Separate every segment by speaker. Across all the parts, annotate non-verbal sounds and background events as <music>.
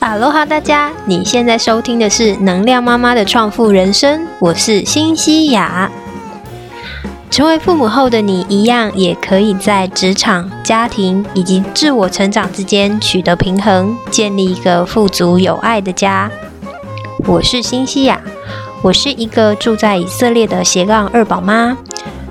Speaker 1: 哈喽哈，大家！你现在收听的是能量妈妈的创富人生，我是新西亚。成为父母后的你，一样也可以在职场、家庭以及自我成长之间取得平衡，建立一个富足有爱的家。我是新西亚，我是一个住在以色列的斜杠二宝妈，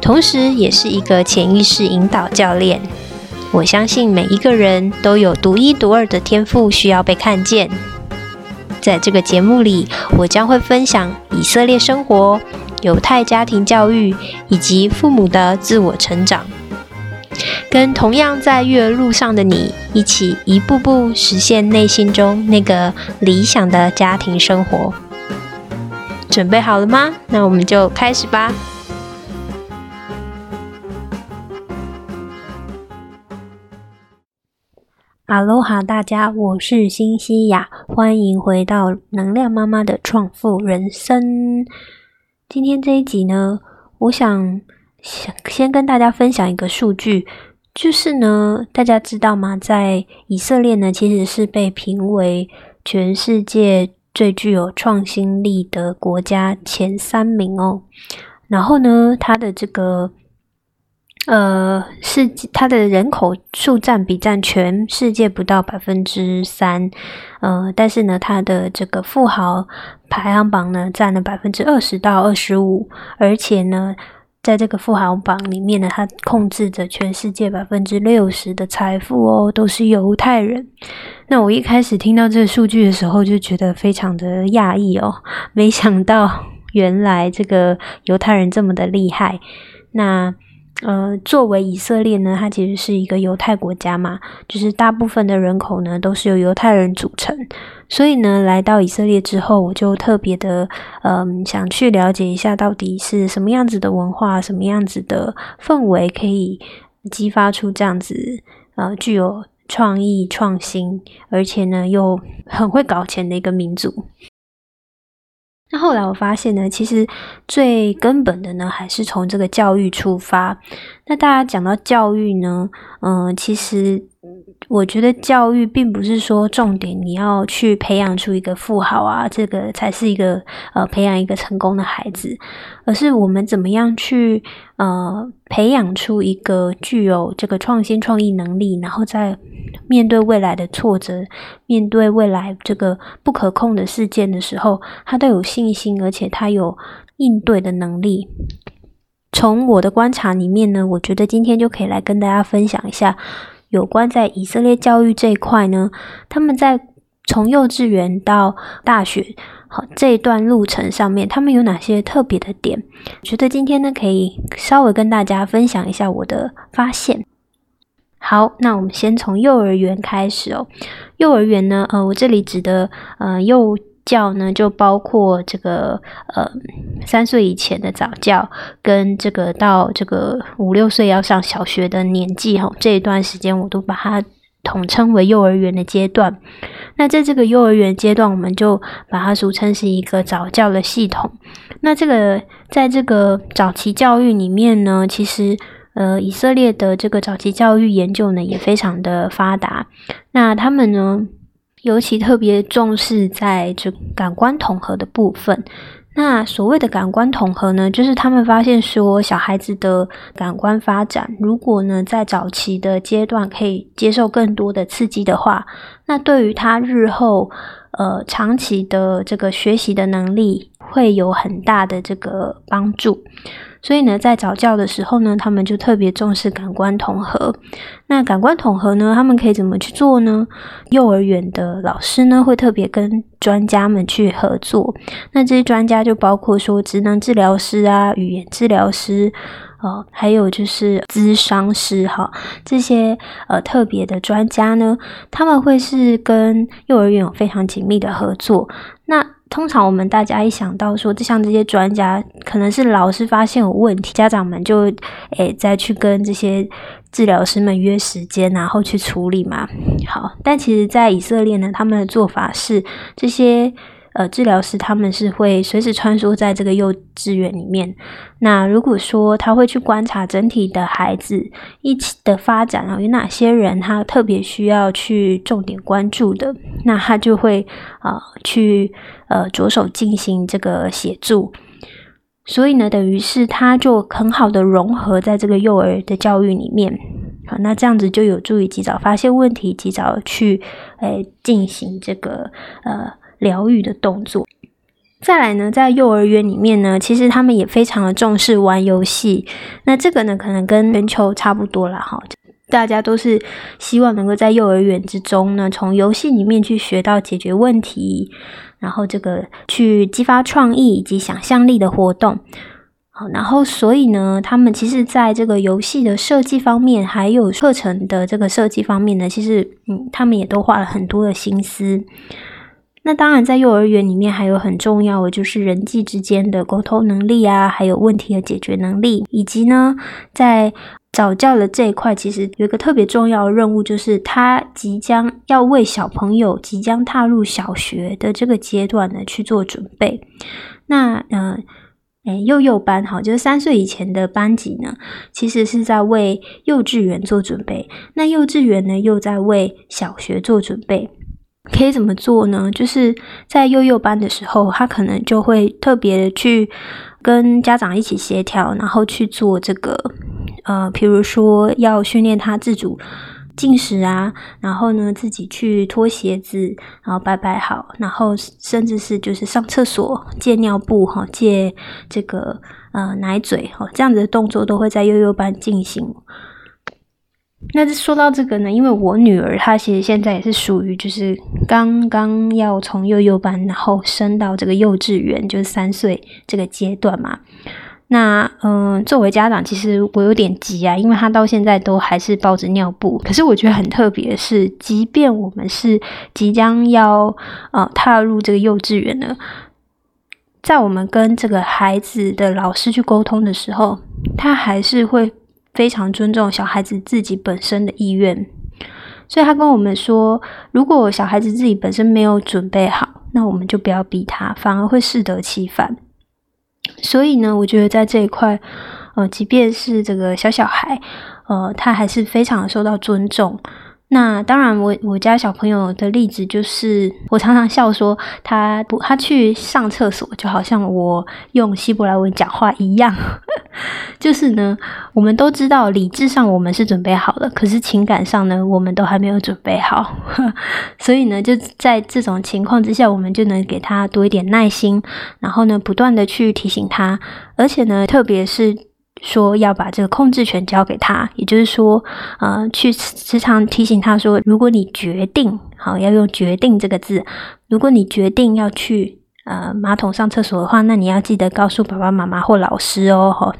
Speaker 1: 同时也是一个潜意识引导教练。我相信每一个人都有独一无二的天赋，需要被看见。在这个节目里，我将会分享以色列生活、犹太家庭教育以及父母的自我成长，跟同样在育儿路上的你一起，一步步实现内心中那个理想的家庭生活。准备好了吗？那我们就开始吧。哈喽哈，大家，我是新西亚，欢迎回到能量妈妈的创富人生。今天这一集呢，我想想先跟大家分享一个数据，就是呢，大家知道吗？在以色列呢，其实是被评为全世界最具有创新力的国家前三名哦。然后呢，它的这个。呃，是它的人口数占比占全世界不到百分之三，呃，但是呢，它的这个富豪排行榜呢占了百分之二十到二十五，而且呢，在这个富豪榜里面呢，它控制着全世界百分之六十的财富哦，都是犹太人。那我一开始听到这个数据的时候，就觉得非常的讶异哦，没想到原来这个犹太人这么的厉害。那呃，作为以色列呢，它其实是一个犹太国家嘛，就是大部分的人口呢都是由犹太人组成，所以呢，来到以色列之后，我就特别的嗯，想去了解一下到底是什么样子的文化，什么样子的氛围，可以激发出这样子呃具有创意、创新，而且呢又很会搞钱的一个民族。那后来我发现呢，其实最根本的呢，还是从这个教育出发。那大家讲到教育呢，嗯，其实我觉得教育并不是说重点，你要去培养出一个富豪啊，这个才是一个呃培养一个成功的孩子，而是我们怎么样去呃培养出一个具有这个创新创意能力，然后在面对未来的挫折，面对未来这个不可控的事件的时候，他都有信心，而且他有应对的能力。从我的观察里面呢，我觉得今天就可以来跟大家分享一下有关在以色列教育这一块呢，他们在从幼稚园到大学好这一段路程上面，他们有哪些特别的点？觉得今天呢，可以稍微跟大家分享一下我的发现。好，那我们先从幼儿园开始哦。幼儿园呢，呃，我这里指的呃幼教呢，就包括这个呃三岁以前的早教，跟这个到这个五六岁要上小学的年纪哈，这一段时间我都把它统称为幼儿园的阶段。那在这个幼儿园阶段，我们就把它俗称是一个早教的系统。那这个在这个早期教育里面呢，其实。呃，以色列的这个早期教育研究呢，也非常的发达。那他们呢，尤其特别重视在这感官统合的部分。那所谓的感官统合呢，就是他们发现说，小孩子的感官发展，如果呢在早期的阶段可以接受更多的刺激的话，那对于他日后呃长期的这个学习的能力，会有很大的这个帮助。所以呢，在早教的时候呢，他们就特别重视感官统合。那感官统合呢，他们可以怎么去做呢？幼儿园的老师呢，会特别跟专家们去合作。那这些专家就包括说，职能治疗师啊，语言治疗师，哦，还有就是咨商师哈，这些呃特别的专家呢，他们会是跟幼儿园有非常紧密的合作。那通常我们大家一想到说，就像这些专家，可能是老师发现有问题，家长们就诶再去跟这些治疗师们约时间，然后去处理嘛。好，但其实，在以色列呢，他们的做法是这些呃治疗师他们是会随时穿梭在这个幼稚园里面。那如果说他会去观察整体的孩子一起的发展啊，有哪些人他特别需要去重点关注的，那他就会啊去呃着手进行这个协助。所以呢，等于是他就很好的融合在这个幼儿的教育里面，好，那这样子就有助于及早发现问题，及早去诶进行这个呃疗愈的动作。再来呢，在幼儿园里面呢，其实他们也非常的重视玩游戏。那这个呢，可能跟全球差不多了哈，大家都是希望能够在幼儿园之中呢，从游戏里面去学到解决问题。然后这个去激发创意以及想象力的活动，好，然后所以呢，他们其实在这个游戏的设计方面，还有课程的这个设计方面呢，其实嗯，他们也都花了很多的心思。那当然，在幼儿园里面还有很重要的就是人际之间的沟通能力啊，还有问题的解决能力，以及呢，在。早教的这一块，其实有一个特别重要的任务，就是他即将要为小朋友即将踏入小学的这个阶段呢去做准备。那呃，诶，幼幼班哈，就是三岁以前的班级呢，其实是在为幼稚园做准备。那幼稚园呢，又在为小学做准备。可以怎么做呢？就是在幼幼班的时候，他可能就会特别去跟家长一起协调，然后去做这个。呃，比如说要训练他自主进食啊，然后呢自己去脱鞋子，然后摆摆好，然后甚至是就是上厕所借尿布哈，借这个呃奶嘴哈，这样子的动作都会在幼幼班进行。那说到这个呢，因为我女儿她其实现在也是属于就是刚刚要从幼幼班然后升到这个幼稚园，就是三岁这个阶段嘛。那嗯，作为家长，其实我有点急啊，因为他到现在都还是抱着尿布。可是我觉得很特别的是，即便我们是即将要呃踏入这个幼稚园了，在我们跟这个孩子的老师去沟通的时候，他还是会非常尊重小孩子自己本身的意愿。所以他跟我们说，如果小孩子自己本身没有准备好，那我们就不要逼他，反而会适得其反。所以呢，我觉得在这一块，呃，即便是这个小小孩，呃，他还是非常受到尊重。那当然，我我家小朋友的例子就是，我常常笑说，他不他去上厕所，就好像我用希伯来文讲话一样。<laughs> 就是呢，我们都知道理智上我们是准备好了，可是情感上呢，我们都还没有准备好。<laughs> 所以呢，就在这种情况之下，我们就能给他多一点耐心，然后呢，不断的去提醒他，而且呢，特别是。说要把这个控制权交给他，也就是说，呃，去时常提醒他说，如果你决定，好，要用“决定”这个字，如果你决定要去呃马桶上厕所的话，那你要记得告诉爸爸妈妈或老师哦，哈，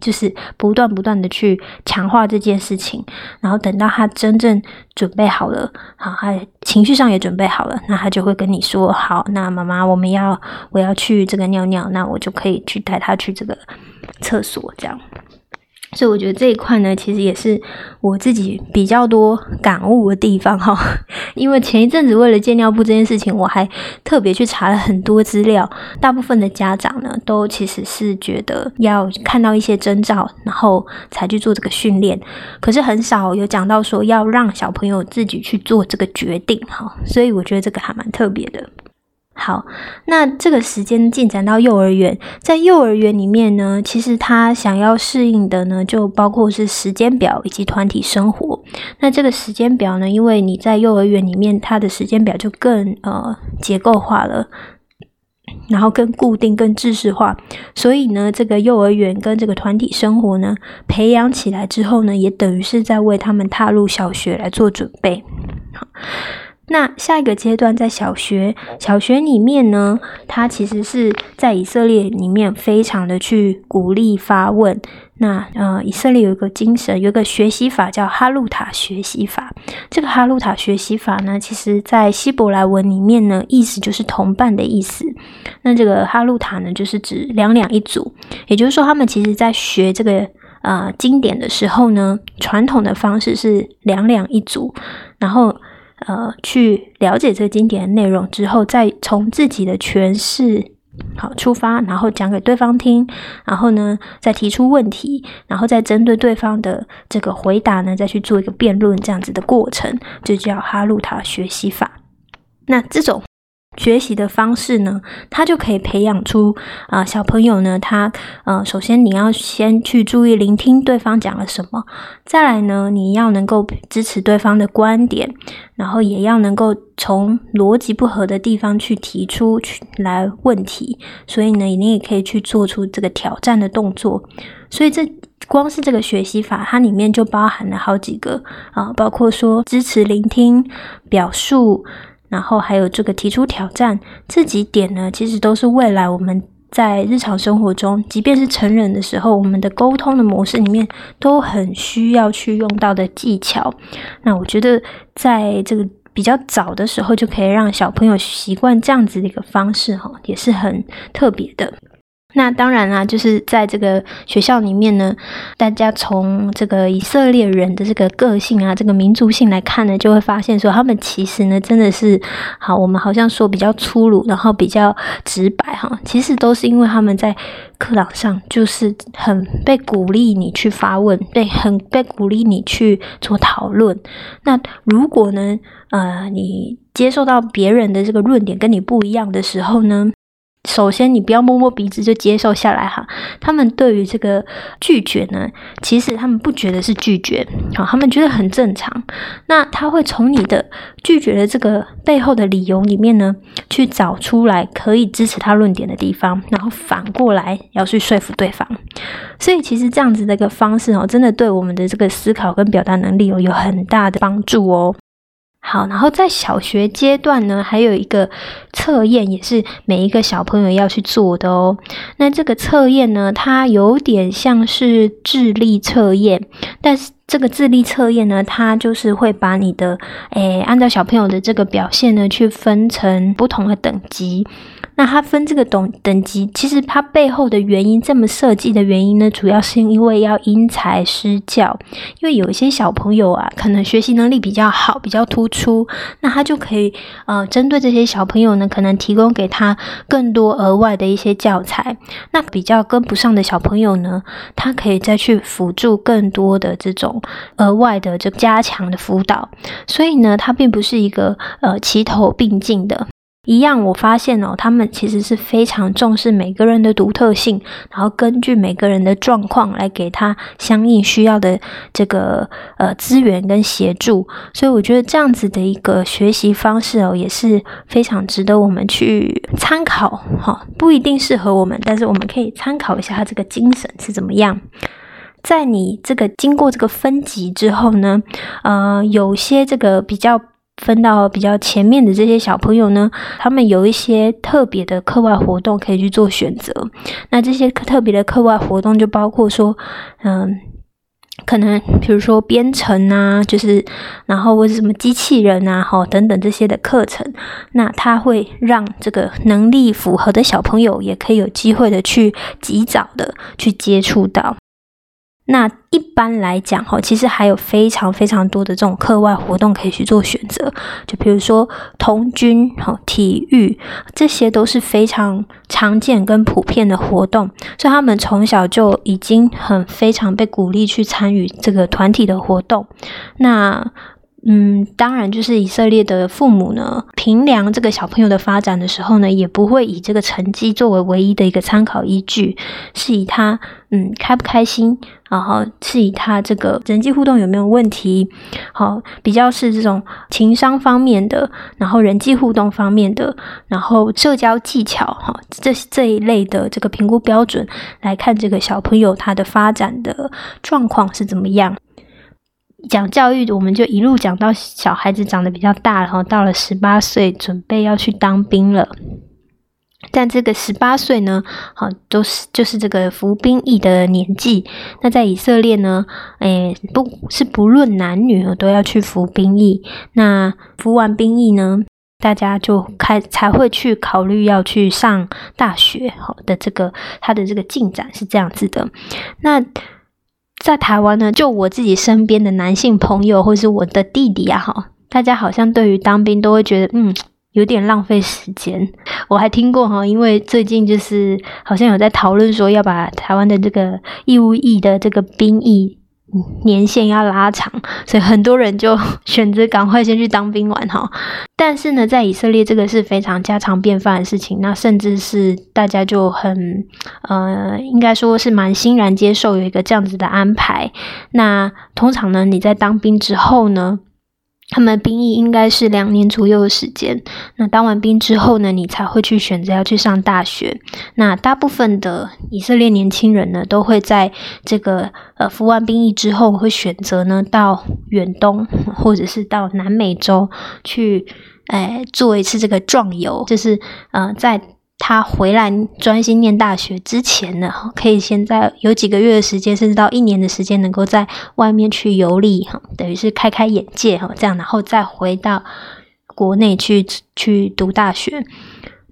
Speaker 1: 就是不断不断的去强化这件事情，然后等到他真正准备好了，好，他情绪上也准备好了，那他就会跟你说，好，那妈妈，我们要我要去这个尿尿，那我就可以去带他去这个。厕所这样，所以我觉得这一块呢，其实也是我自己比较多感悟的地方哈。<laughs> 因为前一阵子为了戒尿布这件事情，我还特别去查了很多资料。大部分的家长呢，都其实是觉得要看到一些征兆，然后才去做这个训练。可是很少有讲到说要让小朋友自己去做这个决定哈。所以我觉得这个还蛮特别的。好，那这个时间进展到幼儿园，在幼儿园里面呢，其实他想要适应的呢，就包括是时间表以及团体生活。那这个时间表呢，因为你在幼儿园里面，它的时间表就更呃结构化了，然后更固定、更知识化，所以呢，这个幼儿园跟这个团体生活呢，培养起来之后呢，也等于是在为他们踏入小学来做准备。好。那下一个阶段在小学，小学里面呢，它其实是在以色列里面非常的去鼓励发问。那呃，以色列有一个精神，有一个学习法叫哈路塔学习法。这个哈路塔学习法呢，其实在希伯来文里面呢，意思就是同伴的意思。那这个哈路塔呢，就是指两两一组，也就是说，他们其实在学这个呃经典的时候呢，传统的方式是两两一组，然后。呃去了解这个经典的内容之后，再从自己的诠释好出发，然后讲给对方听，然后呢再提出问题，然后再针对对方的这个回答呢，再去做一个辩论，这样子的过程就叫哈鲁塔学习法。那这种。学习的方式呢，他就可以培养出啊小朋友呢，他呃首先你要先去注意聆听对方讲了什么，再来呢你要能够支持对方的观点，然后也要能够从逻辑不合的地方去提出去来问题，所以呢你也可以去做出这个挑战的动作，所以这光是这个学习法，它里面就包含了好几个啊，包括说支持聆听、表述。然后还有这个提出挑战这几点呢，其实都是未来我们在日常生活中，即便是成人的时候，我们的沟通的模式里面都很需要去用到的技巧。那我觉得在这个比较早的时候，就可以让小朋友习惯这样子的一个方式，哈，也是很特别的。那当然啦，就是在这个学校里面呢，大家从这个以色列人的这个个性啊，这个民族性来看呢，就会发现说，他们其实呢，真的是好，我们好像说比较粗鲁，然后比较直白哈，其实都是因为他们在课堂上就是很被鼓励你去发问，被，很被鼓励你去做讨论。那如果呢，呃，你接受到别人的这个论点跟你不一样的时候呢？首先，你不要摸摸鼻子就接受下来哈。他们对于这个拒绝呢，其实他们不觉得是拒绝，好，他们觉得很正常。那他会从你的拒绝的这个背后的理由里面呢，去找出来可以支持他论点的地方，然后反过来要去说服对方。所以，其实这样子的一个方式哦，真的对我们的这个思考跟表达能力有有很大的帮助哦。好，然后在小学阶段呢，还有一个测验，也是每一个小朋友要去做的哦。那这个测验呢，它有点像是智力测验，但是这个智力测验呢，它就是会把你的，诶，按照小朋友的这个表现呢，去分成不同的等级。那它分这个等等级，其实它背后的原因这么设计的原因呢，主要是因为要因材施教。因为有一些小朋友啊，可能学习能力比较好，比较突出，那他就可以呃，针对这些小朋友呢，可能提供给他更多额外的一些教材。那比较跟不上的小朋友呢，他可以再去辅助更多的这种额外的这加强的辅导。所以呢，它并不是一个呃齐头并进的。一样，我发现哦，他们其实是非常重视每个人的独特性，然后根据每个人的状况来给他相应需要的这个呃资源跟协助。所以我觉得这样子的一个学习方式哦，也是非常值得我们去参考哈。不一定适合我们，但是我们可以参考一下他这个精神是怎么样。在你这个经过这个分级之后呢，呃，有些这个比较。分到比较前面的这些小朋友呢，他们有一些特别的课外活动可以去做选择。那这些特别的课外活动就包括说，嗯，可能比如说编程啊，就是然后或者什么机器人啊，哈等等这些的课程。那他会让这个能力符合的小朋友也可以有机会的去及早的去接触到。那一般来讲，哈，其实还有非常非常多的这种课外活动可以去做选择，就比如说童军、哈体育，这些都是非常常见跟普遍的活动，所以他们从小就已经很非常被鼓励去参与这个团体的活动。那嗯，当然，就是以色列的父母呢，评量这个小朋友的发展的时候呢，也不会以这个成绩作为唯一的一个参考依据，是以他嗯开不开心，然后是以他这个人际互动有没有问题，好，比较是这种情商方面的，然后人际互动方面的，然后社交技巧哈，这这一类的这个评估标准来看这个小朋友他的发展的状况是怎么样。讲教育，我们就一路讲到小孩子长得比较大，然后到了十八岁，准备要去当兵了。但这个十八岁呢，好都是就是这个服兵役的年纪。那在以色列呢，诶，不是不论男女我都要去服兵役。那服完兵役呢，大家就开才会去考虑要去上大学。好的，这个他的这个进展是这样子的。那在台湾呢，就我自己身边的男性朋友，或是我的弟弟啊，哈，大家好像对于当兵都会觉得，嗯，有点浪费时间。我还听过哈，因为最近就是好像有在讨论说要把台湾的这个义务役的这个兵役。年限要拉长，所以很多人就 <laughs> 选择赶快先去当兵玩哈。但是呢，在以色列这个是非常家常便饭的事情，那甚至是大家就很呃，应该说是蛮欣然接受有一个这样子的安排。那通常呢，你在当兵之后呢？他们兵役应该是两年左右的时间。那当完兵之后呢，你才会去选择要去上大学。那大部分的以色列年轻人呢，都会在这个呃服完兵役之后，会选择呢到远东或者是到南美洲去，哎做一次这个壮游，就是呃在。他回来专心念大学之前呢，可以先在有几个月的时间，甚至到一年的时间，能够在外面去游历哈，等于是开开眼界哈，这样然后再回到国内去去读大学。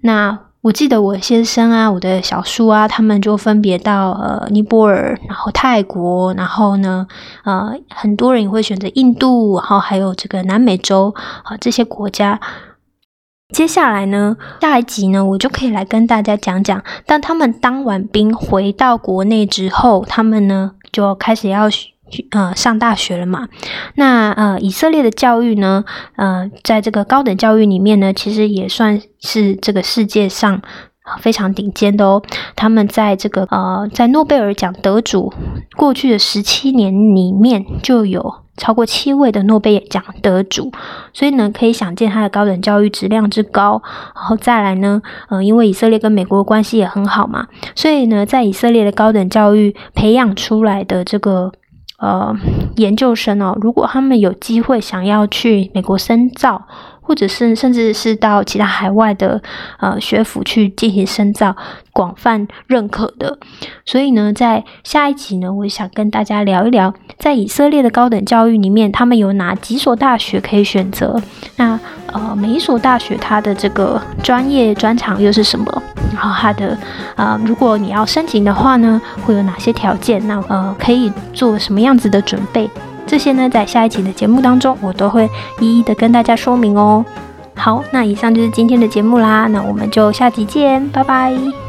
Speaker 1: 那我记得我先生啊，我的小叔啊，他们就分别到呃尼泊尔，然后泰国，然后呢呃很多人也会选择印度，然后还有这个南美洲啊这些国家。接下来呢，下一集呢，我就可以来跟大家讲讲，当他们当完兵回到国内之后，他们呢就开始要呃上大学了嘛。那呃，以色列的教育呢，呃，在这个高等教育里面呢，其实也算是这个世界上非常顶尖的哦。他们在这个呃，在诺贝尔奖得主过去的十七年里面就有。超过七位的诺贝尔奖得主，所以呢，可以想见他的高等教育质量之高。然后再来呢，嗯，因为以色列跟美国关系也很好嘛，所以呢，在以色列的高等教育培养出来的这个呃研究生哦，如果他们有机会想要去美国深造。或者是甚至是到其他海外的呃学府去进行深造，广泛认可的。所以呢，在下一集呢，我想跟大家聊一聊，在以色列的高等教育里面，他们有哪几所大学可以选择？那呃，每一所大学它的这个专业专长又是什么？然后它的呃，如果你要申请的话呢，会有哪些条件？那呃，可以做什么样子的准备？这些呢，在下一期的节目当中，我都会一一的跟大家说明哦。好，那以上就是今天的节目啦，那我们就下集见，拜拜。